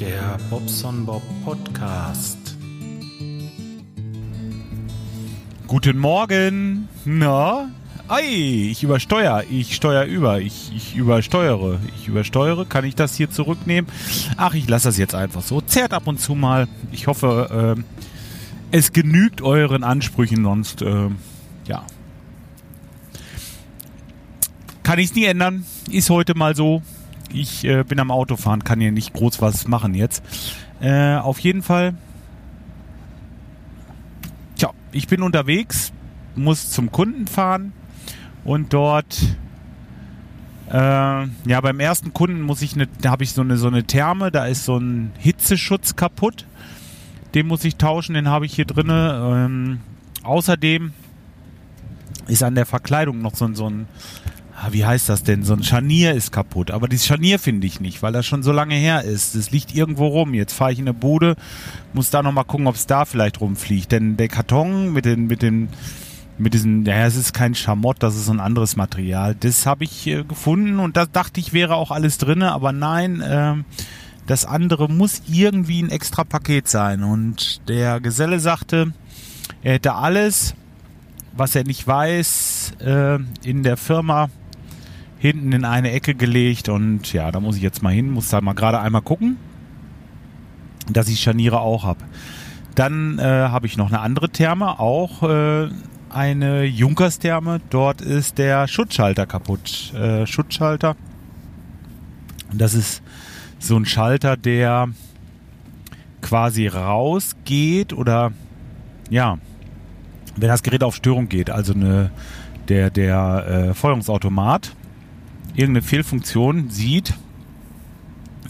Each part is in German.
Der Bobson Bob Podcast. Guten Morgen. Na? Ei, ich übersteuere. Ich steuere über. Ich, ich übersteuere. Ich übersteuere. Kann ich das hier zurücknehmen? Ach, ich lasse das jetzt einfach so. Zerrt ab und zu mal. Ich hoffe, äh, es genügt euren Ansprüchen. Sonst, äh, ja. Kann ich es nie ändern. Ist heute mal so. Ich äh, bin am Autofahren, kann hier nicht groß was machen jetzt. Äh, auf jeden Fall. Tja, ich bin unterwegs, muss zum Kunden fahren und dort äh, ja beim ersten Kunden muss ich eine, da habe ich so eine so eine Therme, da ist so ein Hitzeschutz kaputt. Den muss ich tauschen, den habe ich hier drinne. Ähm, außerdem ist an der Verkleidung noch so, so ein wie heißt das denn? So ein Scharnier ist kaputt. Aber dieses Scharnier finde ich nicht, weil das schon so lange her ist. Es liegt irgendwo rum. Jetzt fahre ich in eine Bude, muss da nochmal gucken, ob es da vielleicht rumfliegt. Denn der Karton mit den, mit den, mit diesen, ja, es ist kein Schamott, das ist ein anderes Material. Das habe ich äh, gefunden und da dachte ich, wäre auch alles drinne, aber nein, äh, das andere muss irgendwie ein extra Paket sein. Und der Geselle sagte, er hätte alles, was er nicht weiß, äh, in der Firma hinten in eine Ecke gelegt und ja, da muss ich jetzt mal hin, muss da mal gerade einmal gucken, dass ich Scharniere auch habe. Dann äh, habe ich noch eine andere Therme, auch äh, eine Junkerstherme. Dort ist der Schutzschalter kaputt. Äh, Schutzschalter. Das ist so ein Schalter, der quasi rausgeht oder ja, wenn das Gerät auf Störung geht, also eine, der, der äh, Feuerungsautomat irgendeine Fehlfunktion sieht,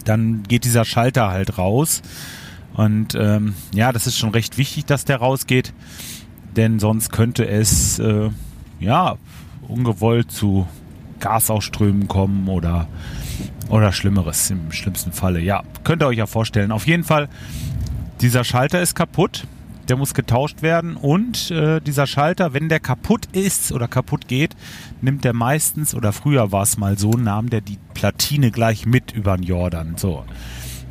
dann geht dieser Schalter halt raus. Und ähm, ja, das ist schon recht wichtig, dass der rausgeht, denn sonst könnte es äh, ja ungewollt zu Gasausströmen kommen oder oder Schlimmeres im schlimmsten Falle. Ja, könnt ihr euch ja vorstellen. Auf jeden Fall, dieser Schalter ist kaputt der muss getauscht werden und äh, dieser Schalter, wenn der kaputt ist oder kaputt geht, nimmt der meistens oder früher war es mal so, nahm der die Platine gleich mit über den Jordan. So.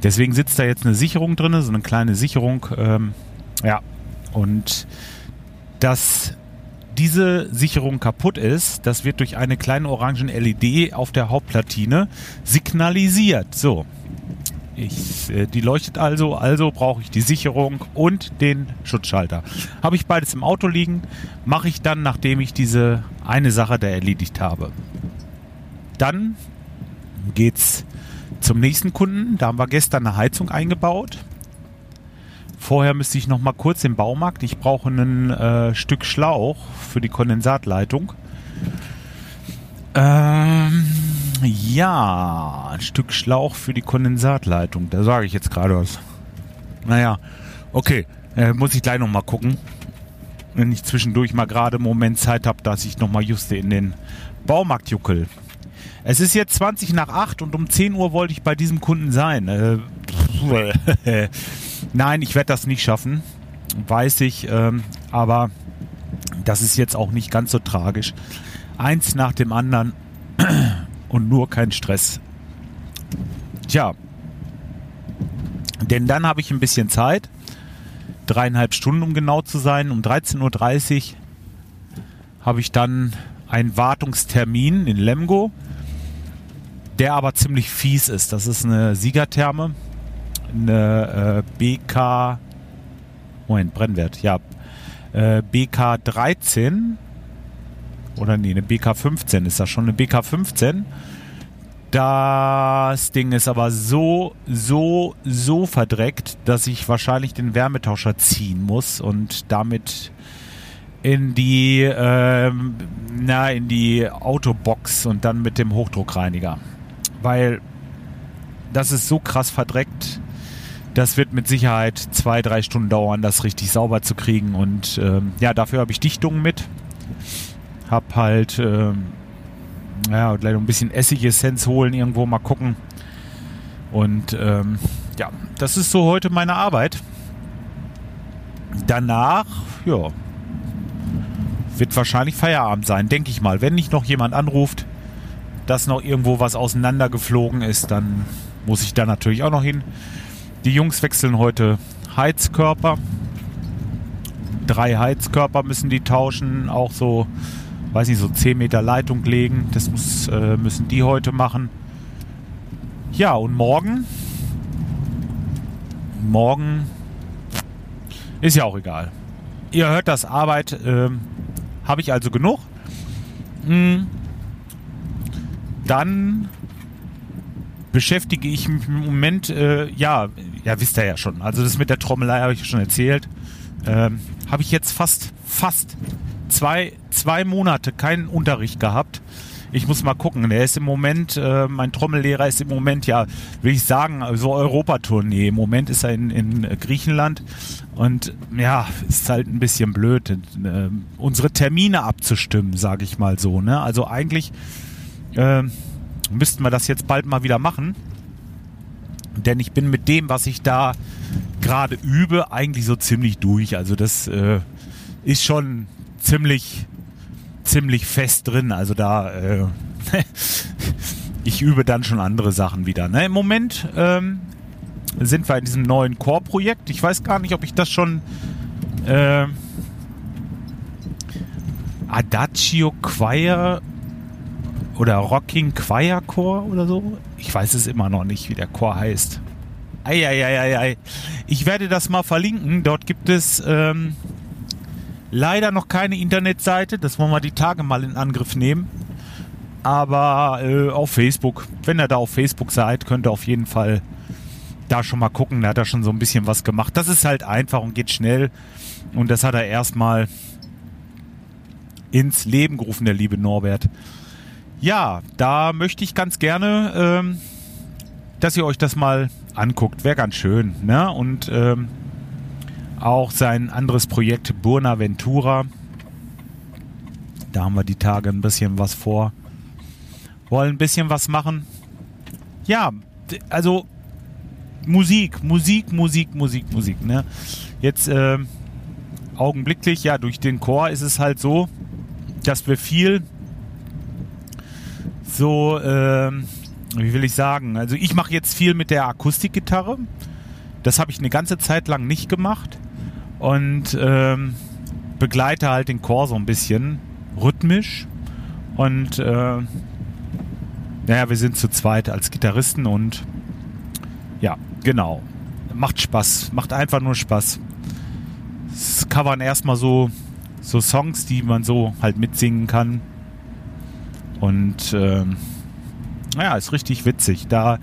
Deswegen sitzt da jetzt eine Sicherung drin, so eine kleine Sicherung. Ähm, ja, und dass diese Sicherung kaputt ist, das wird durch eine kleine orangen LED auf der Hauptplatine signalisiert. So, ich, äh, die leuchtet also, also brauche ich die Sicherung und den Schutzschalter. Habe ich beides im Auto liegen, mache ich dann, nachdem ich diese eine Sache da erledigt habe. Dann geht's zum nächsten Kunden. Da haben wir gestern eine Heizung eingebaut. Vorher müsste ich noch mal kurz im Baumarkt. Ich brauche ein äh, Stück Schlauch für die Kondensatleitung. Ähm, ja, ein Stück Schlauch für die Kondensatleitung. Da sage ich jetzt gerade was. Naja, okay. Äh, muss ich gleich nochmal gucken. Wenn ich zwischendurch mal gerade einen Moment Zeit habe, dass ich nochmal juste in den Baumarkt juckel. Es ist jetzt 20 nach 8 und um 10 Uhr wollte ich bei diesem Kunden sein. Äh, Nein, ich werde das nicht schaffen. Weiß ich. Ähm, aber das ist jetzt auch nicht ganz so tragisch. Eins nach dem anderen und nur kein Stress. Tja, denn dann habe ich ein bisschen Zeit, dreieinhalb Stunden um genau zu sein. Um 13.30 Uhr habe ich dann einen Wartungstermin in Lemgo, der aber ziemlich fies ist. Das ist eine Siegertherme, eine äh, BK, Moment, Brennwert, ja, äh, BK 13 oder nee, eine BK15 ist das schon, eine BK15. Das Ding ist aber so, so, so verdreckt, dass ich wahrscheinlich den Wärmetauscher ziehen muss und damit in die, ähm, na, in die Autobox und dann mit dem Hochdruckreiniger. Weil das ist so krass verdreckt. Das wird mit Sicherheit zwei, drei Stunden dauern, das richtig sauber zu kriegen. Und ähm, ja, dafür habe ich Dichtungen mit. Hab halt, ähm, ja, gleich ein bisschen Essigessenz holen, irgendwo mal gucken. Und ähm, ja, das ist so heute meine Arbeit. Danach, ja, wird wahrscheinlich Feierabend sein, denke ich mal. Wenn nicht noch jemand anruft, dass noch irgendwo was auseinandergeflogen ist, dann muss ich da natürlich auch noch hin. Die Jungs wechseln heute Heizkörper. Drei Heizkörper müssen die tauschen, auch so, weiß nicht, so 10 Meter Leitung legen. Das muss, äh, müssen die heute machen. Ja, und morgen, morgen ist ja auch egal. Ihr hört das, Arbeit äh, habe ich also genug. Hm. Dann beschäftige ich mich im Moment, äh, ja, ja, wisst ihr ja schon. Also das mit der Trommelei habe ich schon erzählt. Ähm, habe ich jetzt fast, fast zwei, zwei Monate keinen Unterricht gehabt. Ich muss mal gucken. Der ist im Moment, äh, mein Trommellehrer ist im Moment, ja, will ich sagen, so Europatournee. Im Moment ist er in, in Griechenland und ja, ist halt ein bisschen blöd, äh, unsere Termine abzustimmen, sage ich mal so. Ne? Also eigentlich äh, müssten wir das jetzt bald mal wieder machen. Denn ich bin mit dem, was ich da gerade übe, eigentlich so ziemlich durch. Also das äh, ist schon ziemlich, ziemlich fest drin. Also da, äh, ich übe dann schon andere Sachen wieder. Ne? Im Moment ähm, sind wir in diesem neuen Core-Projekt. Ich weiß gar nicht, ob ich das schon äh, Adagio Choir oder Rocking Choir Chor oder so. Ich weiß es immer noch nicht, wie der Chor heißt. Eieieiei. Ich werde das mal verlinken. Dort gibt es ähm, leider noch keine Internetseite. Das wollen wir die Tage mal in Angriff nehmen. Aber äh, auf Facebook. Wenn ihr da auf Facebook seid, könnt ihr auf jeden Fall da schon mal gucken. Da hat er schon so ein bisschen was gemacht. Das ist halt einfach und geht schnell. Und das hat er erstmal ins Leben gerufen, der liebe Norbert. Ja, da möchte ich ganz gerne, ähm, dass ihr euch das mal anguckt. Wäre ganz schön. Ne? Und ähm, auch sein anderes Projekt Burnaventura. Da haben wir die Tage ein bisschen was vor. Wollen ein bisschen was machen. Ja, also Musik, Musik, Musik, Musik, Musik. Ne? Jetzt äh, augenblicklich, ja, durch den Chor ist es halt so, dass wir viel so, äh, wie will ich sagen, also ich mache jetzt viel mit der Akustikgitarre. Das habe ich eine ganze Zeit lang nicht gemacht und ähm, begleite halt den Chor so ein bisschen rhythmisch und äh, naja, wir sind zu zweit als Gitarristen und ja, genau. Macht Spaß, macht einfach nur Spaß. Es covern erstmal so, so Songs, die man so halt mitsingen kann. Und äh, naja, ist richtig witzig. Da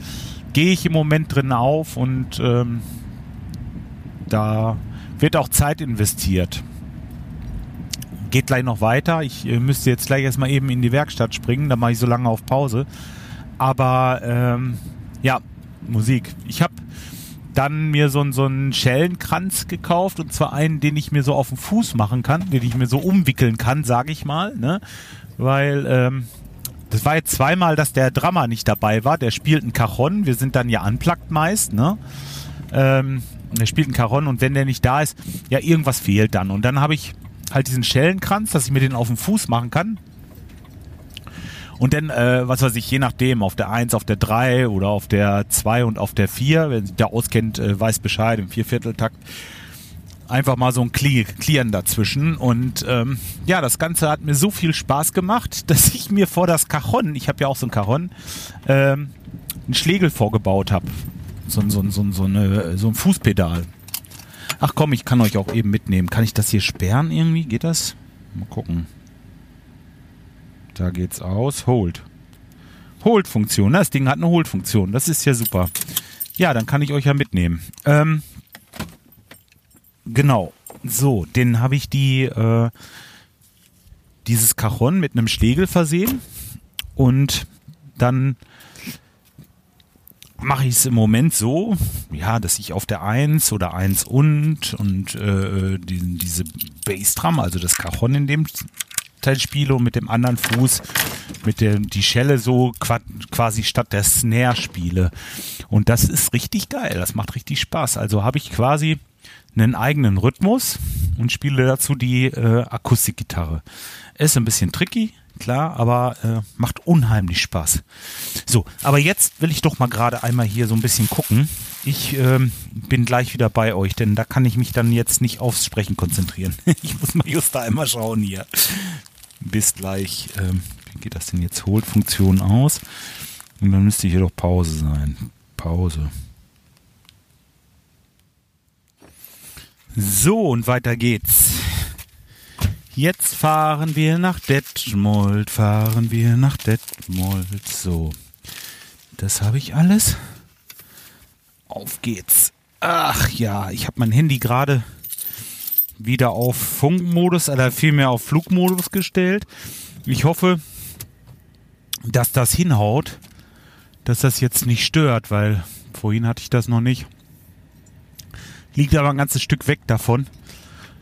gehe ich im Moment drin auf und ähm, da wird auch Zeit investiert. Geht gleich noch weiter. Ich äh, müsste jetzt gleich erstmal eben in die Werkstatt springen, da mache ich so lange auf Pause. Aber ähm, ja, Musik. Ich habe dann mir so, so einen Schellenkranz gekauft und zwar einen, den ich mir so auf den Fuß machen kann, den ich mir so umwickeln kann, sage ich mal, ne? Weil ähm, das war jetzt zweimal, dass der Drama nicht dabei war. Der spielt ein Cajon. Wir sind dann ja unplugged meist, ne? Ähm, spielt ein Cajon und wenn der nicht da ist, ja, irgendwas fehlt dann. Und dann habe ich halt diesen Schellenkranz, dass ich mir den auf den Fuß machen kann. Und dann, äh, was weiß ich, je nachdem, auf der 1, auf der 3 oder auf der 2 und auf der 4, wer sich da auskennt, äh, weiß Bescheid, im Viervierteltakt, einfach mal so ein Clearen dazwischen. Und ähm, ja, das Ganze hat mir so viel Spaß gemacht, dass ich mir vor das Cajon, ich habe ja auch so ein Cajon, ähm, einen Schlegel vorgebaut habe. So, so, so, so, eine, so ein Fußpedal. Ach komm, ich kann euch auch eben mitnehmen. Kann ich das hier sperren irgendwie? Geht das? Mal gucken. Da geht's aus. Hold. Hold-Funktion. Das Ding hat eine Hold-Funktion. Das ist ja super. Ja, dann kann ich euch ja mitnehmen. Ähm, Genau. So, den habe ich die äh, dieses Cajon mit einem Schlegel versehen und dann mache ich es im Moment so, ja, dass ich auf der 1 oder 1 und und äh, die, diese Bassdrum, also das Cajon in dem Teil spiele und mit dem anderen Fuß mit der die Schelle so quasi statt der Snare spiele. Und das ist richtig geil, das macht richtig Spaß. Also habe ich quasi einen eigenen Rhythmus und spiele dazu die äh, Akustikgitarre. Ist ein bisschen tricky, klar, aber äh, macht unheimlich Spaß. So, aber jetzt will ich doch mal gerade einmal hier so ein bisschen gucken. Ich ähm, bin gleich wieder bei euch, denn da kann ich mich dann jetzt nicht aufs Sprechen konzentrieren. ich muss mal just da einmal schauen hier. Bis gleich. Ähm, wie geht das denn jetzt? Holt Funktion aus. Und dann müsste hier doch Pause sein. Pause. So, und weiter geht's. Jetzt fahren wir nach Detmold, fahren wir nach Detmold. So, das habe ich alles. Auf geht's. Ach ja, ich habe mein Handy gerade wieder auf Funkmodus oder vielmehr auf Flugmodus gestellt. Ich hoffe, dass das hinhaut, dass das jetzt nicht stört, weil vorhin hatte ich das noch nicht. Liegt aber ein ganzes Stück weg davon.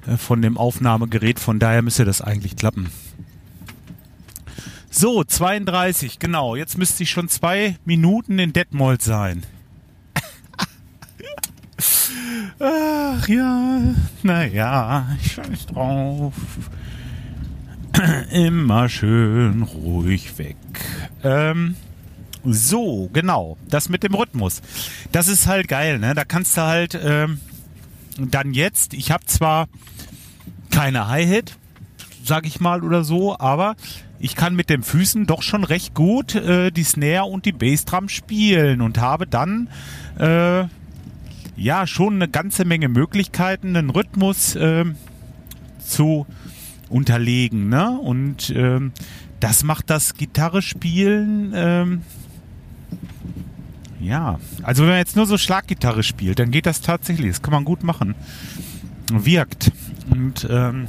Äh, von dem Aufnahmegerät. Von daher müsste das eigentlich klappen. So, 32, genau. Jetzt müsste ich schon zwei Minuten in Detmold sein. Ach ja, naja, ich scheiß drauf. Immer schön ruhig weg. Ähm, so, genau. Das mit dem Rhythmus. Das ist halt geil, ne? Da kannst du halt ähm, dann jetzt, ich habe zwar keine Hi-Hat, sag ich mal oder so, aber ich kann mit den Füßen doch schon recht gut äh, die Snare und die Bassdrum spielen und habe dann äh, ja schon eine ganze Menge Möglichkeiten, einen Rhythmus äh, zu unterlegen. Ne? Und ähm, das macht das Gitarre spielen. Ähm, ja, also wenn man jetzt nur so Schlaggitarre spielt, dann geht das tatsächlich. Das kann man gut machen. Wirkt. Und ähm,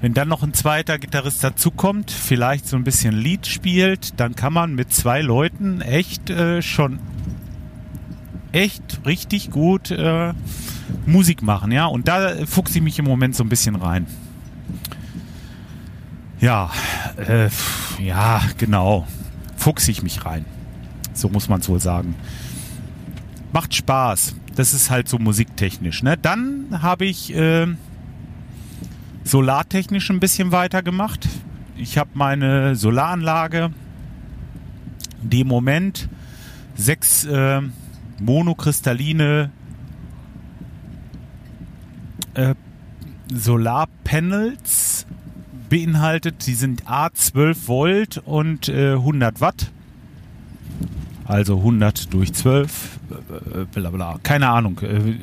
wenn dann noch ein zweiter Gitarrist dazukommt, vielleicht so ein bisschen Lied spielt, dann kann man mit zwei Leuten echt äh, schon echt richtig gut äh, Musik machen, ja. Und da fuchse ich mich im Moment so ein bisschen rein. Ja, äh, ja, genau. Fuchse ich mich rein. So muss man es wohl sagen. Macht Spaß. Das ist halt so musiktechnisch. Ne? Dann habe ich äh, solartechnisch ein bisschen weitergemacht. Ich habe meine Solaranlage, die im Moment sechs äh, monokristalline äh, Solarpanels beinhaltet. Die sind A 12 Volt und äh, 100 Watt. Also 100 durch 12, äh, bla bla, keine Ahnung. Äh,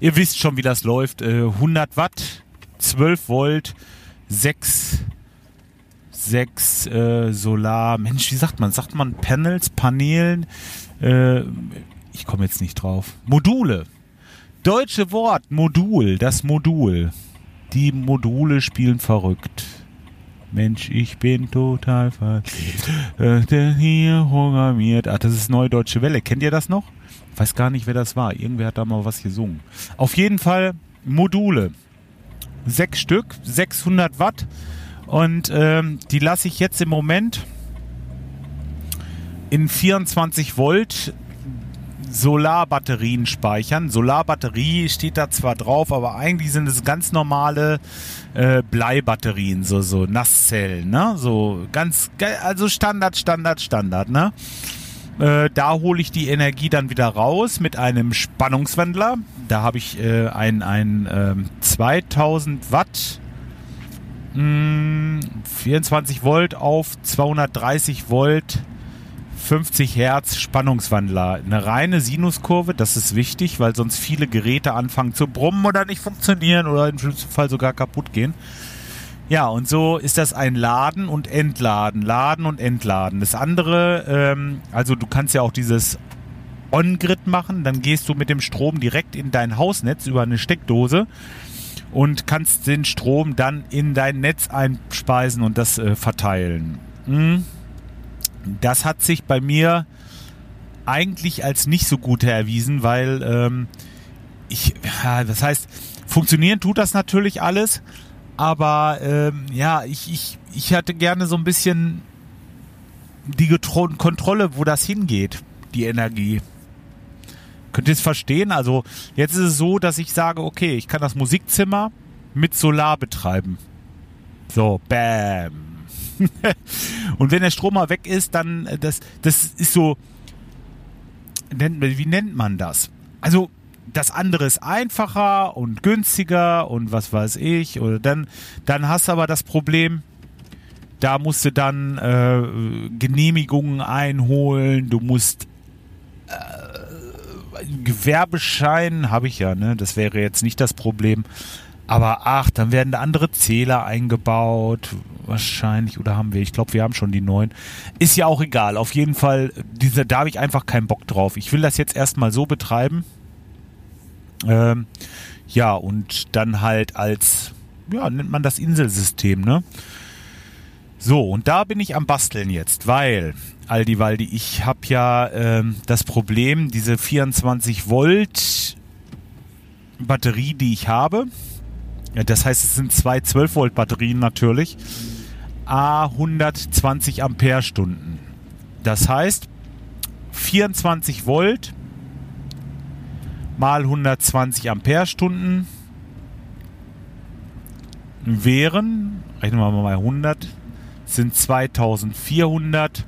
ihr wisst schon, wie das läuft. 100 äh, Watt, 12 Volt, 6, 6 äh, Solar. Mensch, wie sagt man? Sagt man Panels, Paneelen? Äh, ich komme jetzt nicht drauf. Module. Deutsche Wort, Modul, das Modul. Die Module spielen verrückt. Mensch, ich bin total verliebt. Äh, hier programmiert. Ach, das ist Neue Deutsche Welle. Kennt ihr das noch? Weiß gar nicht, wer das war. Irgendwer hat da mal was gesungen. Auf jeden Fall Module. Sechs Stück, 600 Watt. Und ähm, die lasse ich jetzt im Moment in 24 Volt Solarbatterien speichern. Solarbatterie steht da zwar drauf, aber eigentlich sind es ganz normale äh, Bleibatterien, so so Nasszellen, ne? So ganz also Standard, Standard, Standard, ne? Äh, da hole ich die Energie dann wieder raus mit einem Spannungswandler. Da habe ich äh, ein, ein äh, 2000 Watt 24 hm, Volt auf 230 Volt 50 Hertz Spannungswandler. Eine reine Sinuskurve, das ist wichtig, weil sonst viele Geräte anfangen zu brummen oder nicht funktionieren oder im schlimmsten Fall sogar kaputt gehen. Ja, und so ist das ein Laden und Entladen, Laden und Entladen. Das andere, ähm, also du kannst ja auch dieses On-Grid machen, dann gehst du mit dem Strom direkt in dein Hausnetz über eine Steckdose und kannst den Strom dann in dein Netz einspeisen und das äh, verteilen. Hm? Das hat sich bei mir eigentlich als nicht so gut erwiesen, weil ähm, ich, ja, das heißt, funktionieren tut das natürlich alles, aber ähm, ja, ich, ich, ich hatte gerne so ein bisschen die Getro Kontrolle, wo das hingeht, die Energie. Könnt ihr es verstehen? Also jetzt ist es so, dass ich sage, okay, ich kann das Musikzimmer mit Solar betreiben. So, bam. Und wenn der Strom mal weg ist, dann äh, das das ist so wie nennt man das? Also das andere ist einfacher und günstiger und was weiß ich. Oder dann, dann hast du aber das Problem, da musst du dann äh, Genehmigungen einholen, du musst äh, Gewerbeschein, habe ich ja, ne? Das wäre jetzt nicht das Problem. Aber ach, dann werden da andere Zähler eingebaut, wahrscheinlich, oder haben wir? Ich glaube, wir haben schon die neuen. Ist ja auch egal. Auf jeden Fall, diese, da habe ich einfach keinen Bock drauf. Ich will das jetzt erstmal so betreiben. Ähm, ja, und dann halt als, ja, nennt man das Inselsystem, ne? So, und da bin ich am Basteln jetzt, weil, Aldi Waldi, ich habe ja ähm, das Problem, diese 24 Volt Batterie, die ich habe, das heißt, es sind zwei 12 Volt Batterien natürlich, a 120 Ampere-Stunden. Das heißt, 24 Volt mal 120 Ampere-Stunden wären, rechnen wir mal 100, sind 2400,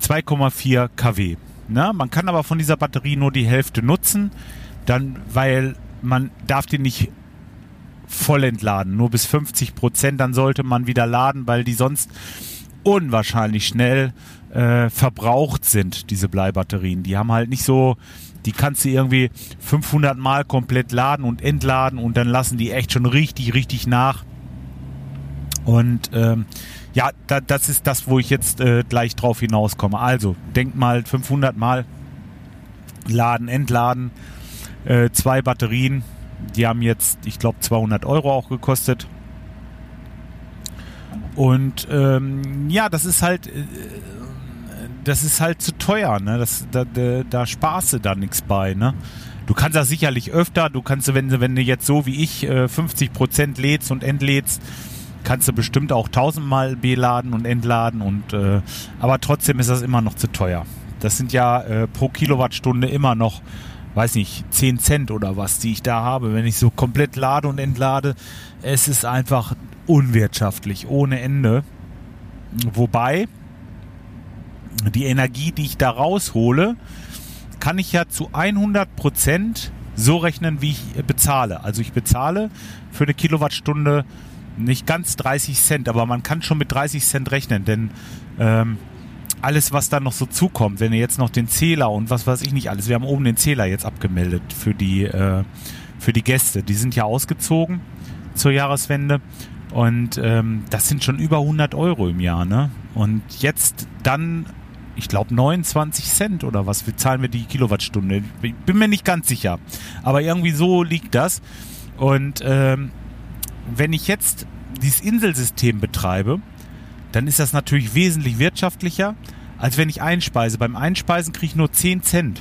2,4 kW. Na, man kann aber von dieser Batterie nur die Hälfte nutzen, dann, weil man darf die nicht voll entladen, nur bis 50 Prozent, dann sollte man wieder laden, weil die sonst unwahrscheinlich schnell äh, verbraucht sind, diese Bleibatterien. Die haben halt nicht so, die kannst du irgendwie 500 Mal komplett laden und entladen und dann lassen die echt schon richtig, richtig nach. Und ähm, ja, da, das ist das, wo ich jetzt äh, gleich drauf hinauskomme. Also, denkt mal 500 Mal laden, entladen, äh, zwei Batterien, die haben jetzt, ich glaube, 200 Euro auch gekostet. Und ähm, ja, das ist halt, äh, das ist halt zu teuer, ne? Das, da, da, da sparst du da nichts bei, ne? Du kannst das sicherlich öfter, du kannst, wenn, wenn du jetzt so wie ich äh, 50% lädst und entlädst, kannst du bestimmt auch tausendmal beladen und entladen und äh, aber trotzdem ist das immer noch zu teuer. Das sind ja äh, pro Kilowattstunde immer noch weiß nicht, 10 Cent oder was, die ich da habe, wenn ich so komplett lade und entlade. Es ist einfach unwirtschaftlich, ohne Ende. Wobei die Energie, die ich da raushole, kann ich ja zu 100 Prozent so rechnen, wie ich bezahle. Also ich bezahle für eine Kilowattstunde nicht ganz 30 Cent, aber man kann schon mit 30 Cent rechnen, denn ähm, alles, was da noch so zukommt, wenn ihr jetzt noch den Zähler und was weiß ich nicht alles, wir haben oben den Zähler jetzt abgemeldet für die, äh, für die Gäste. Die sind ja ausgezogen zur Jahreswende und ähm, das sind schon über 100 Euro im Jahr, ne? Und jetzt dann, ich glaube 29 Cent oder was, wie zahlen wir die Kilowattstunde? Ich bin mir nicht ganz sicher, aber irgendwie so liegt das. Und ähm, wenn ich jetzt dieses Inselsystem betreibe, dann ist das natürlich wesentlich wirtschaftlicher, als wenn ich einspeise. Beim Einspeisen kriege ich nur 10 Cent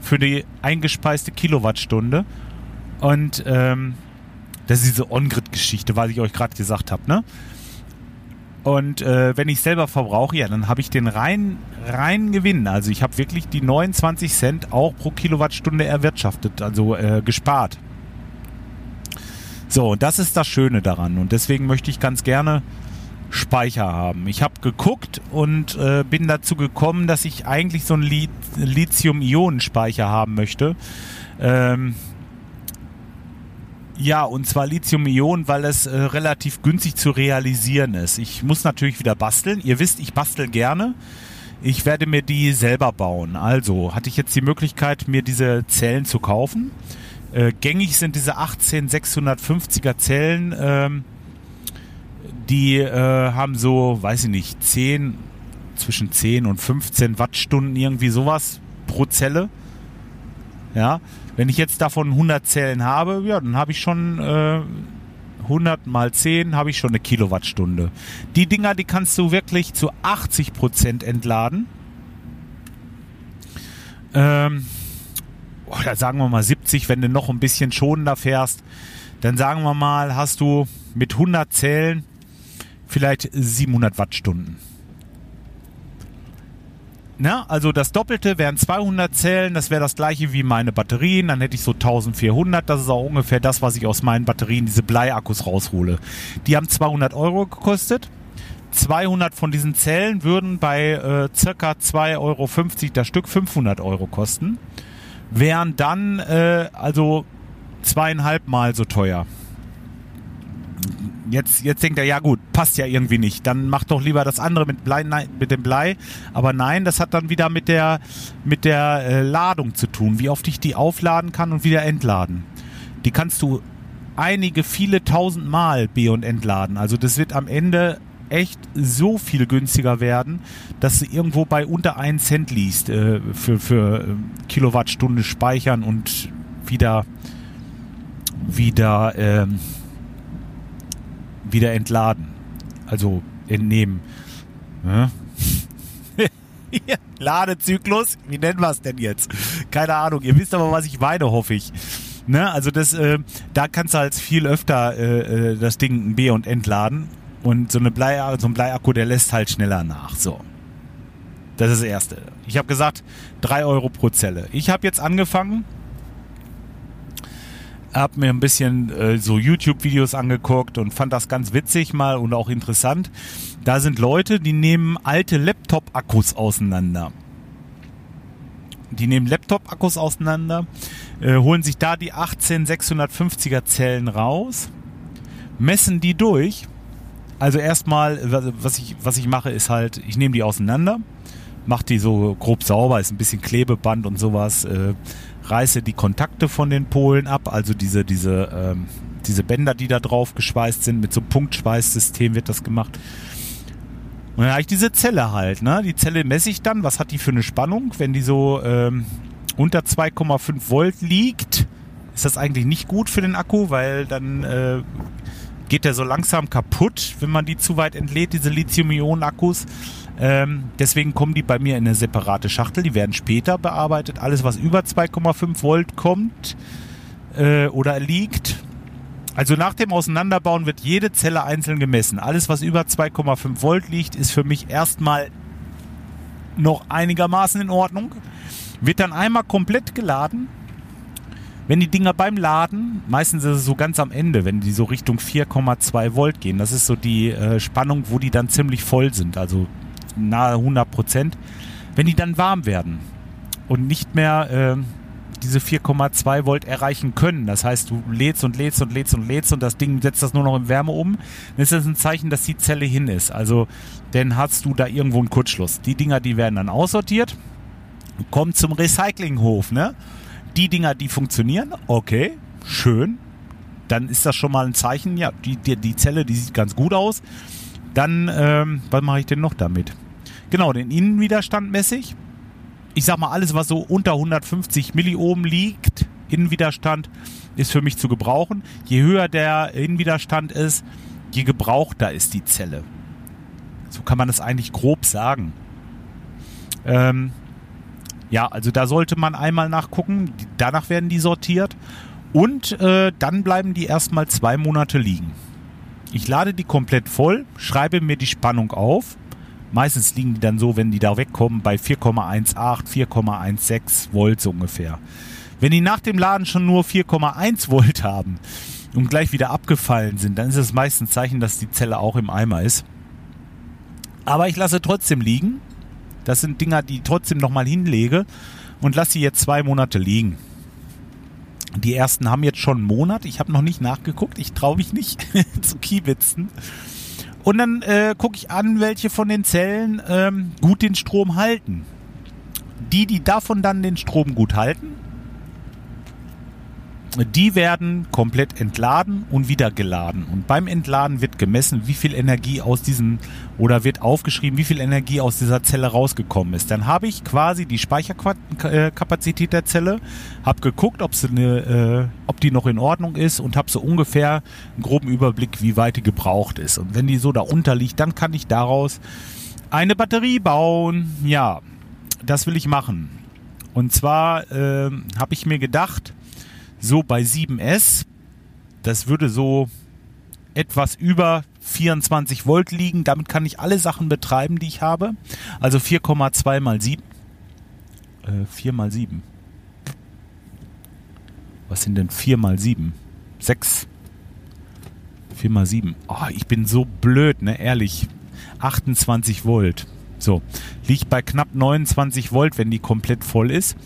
für die eingespeiste Kilowattstunde. Und ähm, das ist diese On-Grid-Geschichte, was ich euch gerade gesagt habe, ne? Und äh, wenn ich selber verbrauche, ja, dann habe ich den reinen rein Gewinn. Also ich habe wirklich die 29 Cent auch pro Kilowattstunde erwirtschaftet, also äh, gespart. So, und das ist das Schöne daran. Und deswegen möchte ich ganz gerne Speicher haben. Ich habe geguckt und äh, bin dazu gekommen, dass ich eigentlich so einen Li Lithium-Ionen-Speicher haben möchte. Ähm, ja, und zwar Lithium-Ionen, weil es äh, relativ günstig zu realisieren ist. Ich muss natürlich wieder basteln. Ihr wisst, ich bastel gerne. Ich werde mir die selber bauen. Also hatte ich jetzt die Möglichkeit, mir diese Zellen zu kaufen. Äh, gängig sind diese 18650er Zellen. Ähm, die äh, haben so, weiß ich nicht, 10, zwischen 10 und 15 Wattstunden, irgendwie sowas pro Zelle. Ja, wenn ich jetzt davon 100 Zellen habe, ja, dann habe ich schon äh, 100 mal 10 habe ich schon eine Kilowattstunde. Die Dinger, die kannst du wirklich zu 80 Prozent entladen. Ähm, oder sagen wir mal 70, wenn du noch ein bisschen schonender fährst. Dann sagen wir mal, hast du mit 100 Zellen vielleicht 700 Wattstunden. Ne? Also das Doppelte wären 200 Zellen, das wäre das gleiche wie meine Batterien, dann hätte ich so 1400, das ist auch ungefähr das, was ich aus meinen Batterien, diese Bleiakkus raushole. Die haben 200 Euro gekostet. 200 von diesen Zellen würden bei äh, circa 2,50 Euro das Stück 500 Euro kosten. Wären dann äh, also zweieinhalb Mal so teuer. Jetzt, jetzt denkt er, ja gut, passt ja irgendwie nicht. Dann mach doch lieber das andere mit, Blei, nein, mit dem Blei. Aber nein, das hat dann wieder mit der, mit der äh, Ladung zu tun, wie oft ich die aufladen kann und wieder entladen. Die kannst du einige, viele tausend Mal be- und entladen. Also das wird am Ende echt so viel günstiger werden, dass du irgendwo bei unter 1 Cent liest äh, für, für äh, Kilowattstunde speichern und wieder wieder ähm, wieder entladen. Also entnehmen. Ja? Ladezyklus, wie nennen wir es denn jetzt? Keine Ahnung. Ihr wisst aber, was ich meine, hoffe ich. Ne? Also das, äh, da kannst du halt viel öfter äh, äh das Ding B und entladen und so, eine Blei, so ein Bleiakku, der lässt halt schneller nach. So. Das ist das Erste. Ich habe gesagt, 3 Euro pro Zelle. Ich habe jetzt angefangen, habe mir ein bisschen äh, so YouTube-Videos angeguckt und fand das ganz witzig mal und auch interessant. Da sind Leute, die nehmen alte Laptop-Akkus auseinander. Die nehmen Laptop-Akkus auseinander, äh, holen sich da die 18650er Zellen raus, messen die durch. Also erstmal, was ich, was ich mache, ist halt, ich nehme die auseinander, mache die so grob sauber, ist ein bisschen Klebeband und sowas, äh, reiße die Kontakte von den Polen ab, also diese, diese, ähm, diese Bänder, die da drauf geschweißt sind, mit so einem Punktschweißsystem wird das gemacht. Und dann habe ich diese Zelle halt, ne? Die Zelle messe ich dann, was hat die für eine Spannung? Wenn die so ähm, unter 2,5 Volt liegt, ist das eigentlich nicht gut für den Akku, weil dann äh, geht der so langsam kaputt, wenn man die zu weit entlädt, diese Lithium-Ionen-Akkus. Ähm, deswegen kommen die bei mir in eine separate Schachtel. Die werden später bearbeitet. Alles, was über 2,5 Volt kommt äh, oder liegt. Also nach dem Auseinanderbauen wird jede Zelle einzeln gemessen. Alles, was über 2,5 Volt liegt, ist für mich erstmal noch einigermaßen in Ordnung. Wird dann einmal komplett geladen. Wenn die Dinger beim Laden, meistens ist es so ganz am Ende, wenn die so Richtung 4,2 Volt gehen, das ist so die äh, Spannung, wo die dann ziemlich voll sind. Also nahe 100 Prozent, wenn die dann warm werden und nicht mehr äh, diese 4,2 Volt erreichen können. Das heißt, du lädst und lädst und lädst und lädst und das Ding setzt das nur noch in Wärme um, dann ist das ein Zeichen, dass die Zelle hin ist. Also, dann hast du da irgendwo einen Kurzschluss. Die Dinger, die werden dann aussortiert, kommen zum Recyclinghof, ne? Die Dinger, die funktionieren, okay, schön. Dann ist das schon mal ein Zeichen, ja, die, die, die Zelle, die sieht ganz gut aus. Dann, ähm, was mache ich denn noch damit? Genau, den Innenwiderstand messe ich. Ich sag mal, alles, was so unter 150 Milliohm liegt, Innenwiderstand, ist für mich zu gebrauchen. Je höher der Innenwiderstand ist, je gebrauchter ist die Zelle. So kann man das eigentlich grob sagen. Ähm, ja, also da sollte man einmal nachgucken. Danach werden die sortiert. Und äh, dann bleiben die erstmal zwei Monate liegen. Ich lade die komplett voll, schreibe mir die Spannung auf. Meistens liegen die dann so, wenn die da wegkommen, bei 4,18, 4,16 Volt so ungefähr. Wenn die nach dem Laden schon nur 4,1 Volt haben und gleich wieder abgefallen sind, dann ist es meistens ein Zeichen, dass die Zelle auch im Eimer ist. Aber ich lasse trotzdem liegen. Das sind Dinger, die ich trotzdem nochmal hinlege und lasse sie jetzt zwei Monate liegen. Die ersten haben jetzt schon einen Monat. Ich habe noch nicht nachgeguckt. Ich traue mich nicht zu kiebitzen. Und dann äh, gucke ich an, welche von den Zellen ähm, gut den Strom halten. Die, die davon dann den Strom gut halten, die werden komplett entladen und wieder geladen. Und beim Entladen wird gemessen, wie viel Energie aus diesem oder wird aufgeschrieben, wie viel Energie aus dieser Zelle rausgekommen ist. Dann habe ich quasi die Speicherkapazität der Zelle, habe geguckt, ob, sie eine, äh, ob die noch in Ordnung ist und habe so ungefähr einen groben Überblick, wie weit die gebraucht ist. Und wenn die so da liegt, dann kann ich daraus eine Batterie bauen. Ja, das will ich machen. Und zwar äh, habe ich mir gedacht, so bei 7S, das würde so etwas über 24 Volt liegen. Damit kann ich alle Sachen betreiben, die ich habe. Also 4,2 mal 7. Äh, 4 mal 7. Was sind denn 4 mal 7? 6. 4 mal 7. Oh, ich bin so blöd, ne? Ehrlich. 28 Volt. So, liegt bei knapp 29 Volt, wenn die komplett voll ist.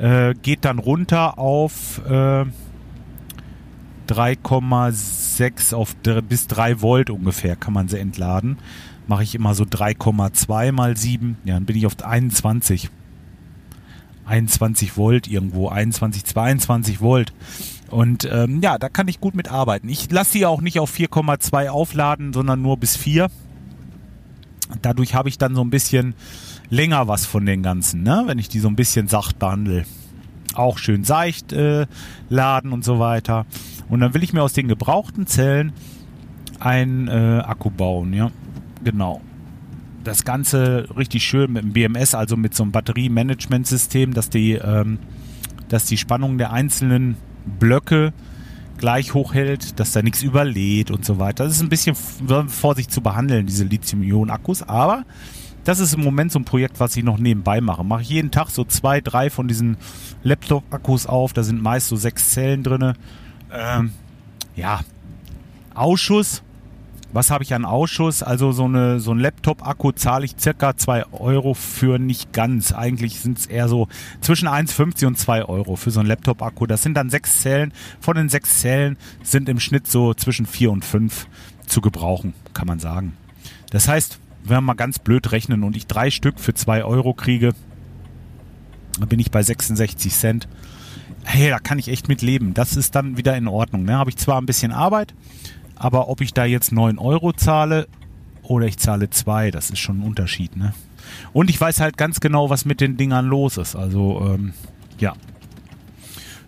Äh, geht dann runter auf äh, 3,6 auf bis 3 Volt ungefähr kann man sie entladen. Mache ich immer so 3,2 mal 7. Ja, dann bin ich auf 21. 21 Volt irgendwo, 21, 22 Volt. Und ähm, ja, da kann ich gut mit arbeiten. Ich lasse sie auch nicht auf 4,2 aufladen, sondern nur bis 4. Dadurch habe ich dann so ein bisschen länger was von den ganzen, ne? wenn ich die so ein bisschen sacht behandle. Auch schön seicht äh, laden und so weiter. Und dann will ich mir aus den gebrauchten Zellen einen äh, Akku bauen, ja. Genau. Das Ganze richtig schön mit dem BMS, also mit so einem Batteriemanagementsystem, dass die, ähm, dass die Spannung der einzelnen Blöcke gleich hoch hält, dass da nichts überlädt und so weiter. Das ist ein bisschen Vorsicht zu behandeln, diese Lithium-Ionen-Akkus, aber das ist im Moment so ein Projekt, was ich noch nebenbei mache. Mache ich jeden Tag so zwei, drei von diesen Laptop-Akkus auf. Da sind meist so sechs Zellen drin. Ähm, ja, Ausschuss was habe ich an Ausschuss? Also so, eine, so ein Laptop-Akku zahle ich circa 2 Euro für nicht ganz. Eigentlich sind es eher so zwischen 1,50 und 2 Euro für so ein Laptop-Akku. Das sind dann sechs Zellen. Von den sechs Zellen sind im Schnitt so zwischen 4 und 5 zu gebrauchen, kann man sagen. Das heißt, wenn wir mal ganz blöd rechnen und ich drei Stück für 2 Euro kriege, dann bin ich bei 66 Cent. Hey, da kann ich echt mit leben. Das ist dann wieder in Ordnung. Ne? Habe ich zwar ein bisschen Arbeit, aber ob ich da jetzt 9 Euro zahle oder ich zahle 2, das ist schon ein Unterschied. Ne? Und ich weiß halt ganz genau, was mit den Dingern los ist. Also, ähm, ja.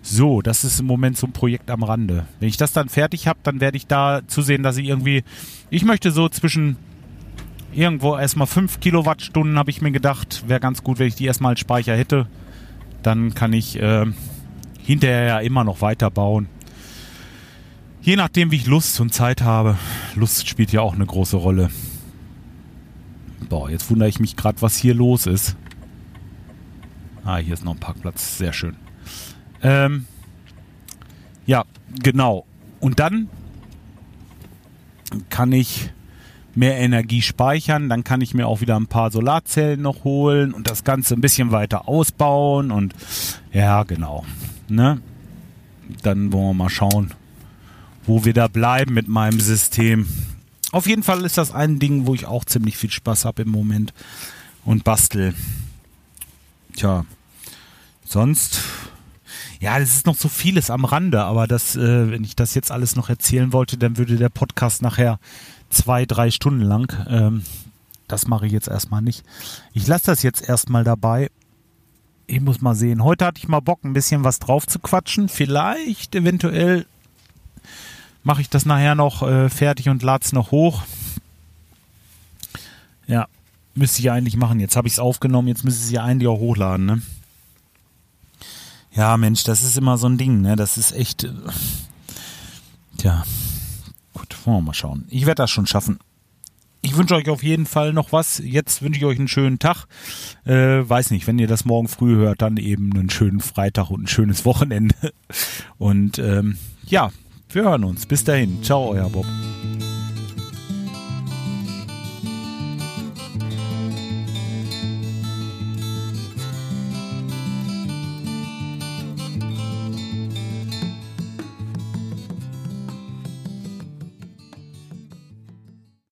So, das ist im Moment so ein Projekt am Rande. Wenn ich das dann fertig habe, dann werde ich da zusehen, dass ich irgendwie, ich möchte so zwischen irgendwo erstmal 5 Kilowattstunden, habe ich mir gedacht, wäre ganz gut, wenn ich die erstmal als Speicher hätte. Dann kann ich äh, hinterher ja immer noch weiterbauen. Je nachdem, wie ich Lust und Zeit habe. Lust spielt ja auch eine große Rolle. Boah, jetzt wundere ich mich gerade, was hier los ist. Ah, hier ist noch ein Parkplatz. Sehr schön. Ähm, ja, genau. Und dann kann ich mehr Energie speichern. Dann kann ich mir auch wieder ein paar Solarzellen noch holen und das Ganze ein bisschen weiter ausbauen. Und ja, genau. Ne? Dann wollen wir mal schauen, wo wir da bleiben mit meinem System. Auf jeden Fall ist das ein Ding, wo ich auch ziemlich viel Spaß habe im Moment und bastel. Tja, sonst, ja, es ist noch so vieles am Rande, aber das, äh, wenn ich das jetzt alles noch erzählen wollte, dann würde der Podcast nachher zwei, drei Stunden lang. Ähm, das mache ich jetzt erstmal nicht. Ich lasse das jetzt erstmal dabei. Ich muss mal sehen. Heute hatte ich mal Bock, ein bisschen was drauf zu quatschen. Vielleicht eventuell mache ich das nachher noch äh, fertig und lade es noch hoch. Ja, müsste ich eigentlich machen. Jetzt habe ich es aufgenommen, jetzt müsste ich es ja eigentlich auch hochladen, ne? Ja, Mensch, das ist immer so ein Ding, ne? Das ist echt. Äh, tja. Wollen wir mal schauen. Ich werde das schon schaffen. Ich wünsche euch auf jeden Fall noch was. Jetzt wünsche ich euch einen schönen Tag. Äh, weiß nicht, wenn ihr das morgen früh hört, dann eben einen schönen Freitag und ein schönes Wochenende. Und ähm, ja, wir hören uns. Bis dahin. Ciao, euer Bob.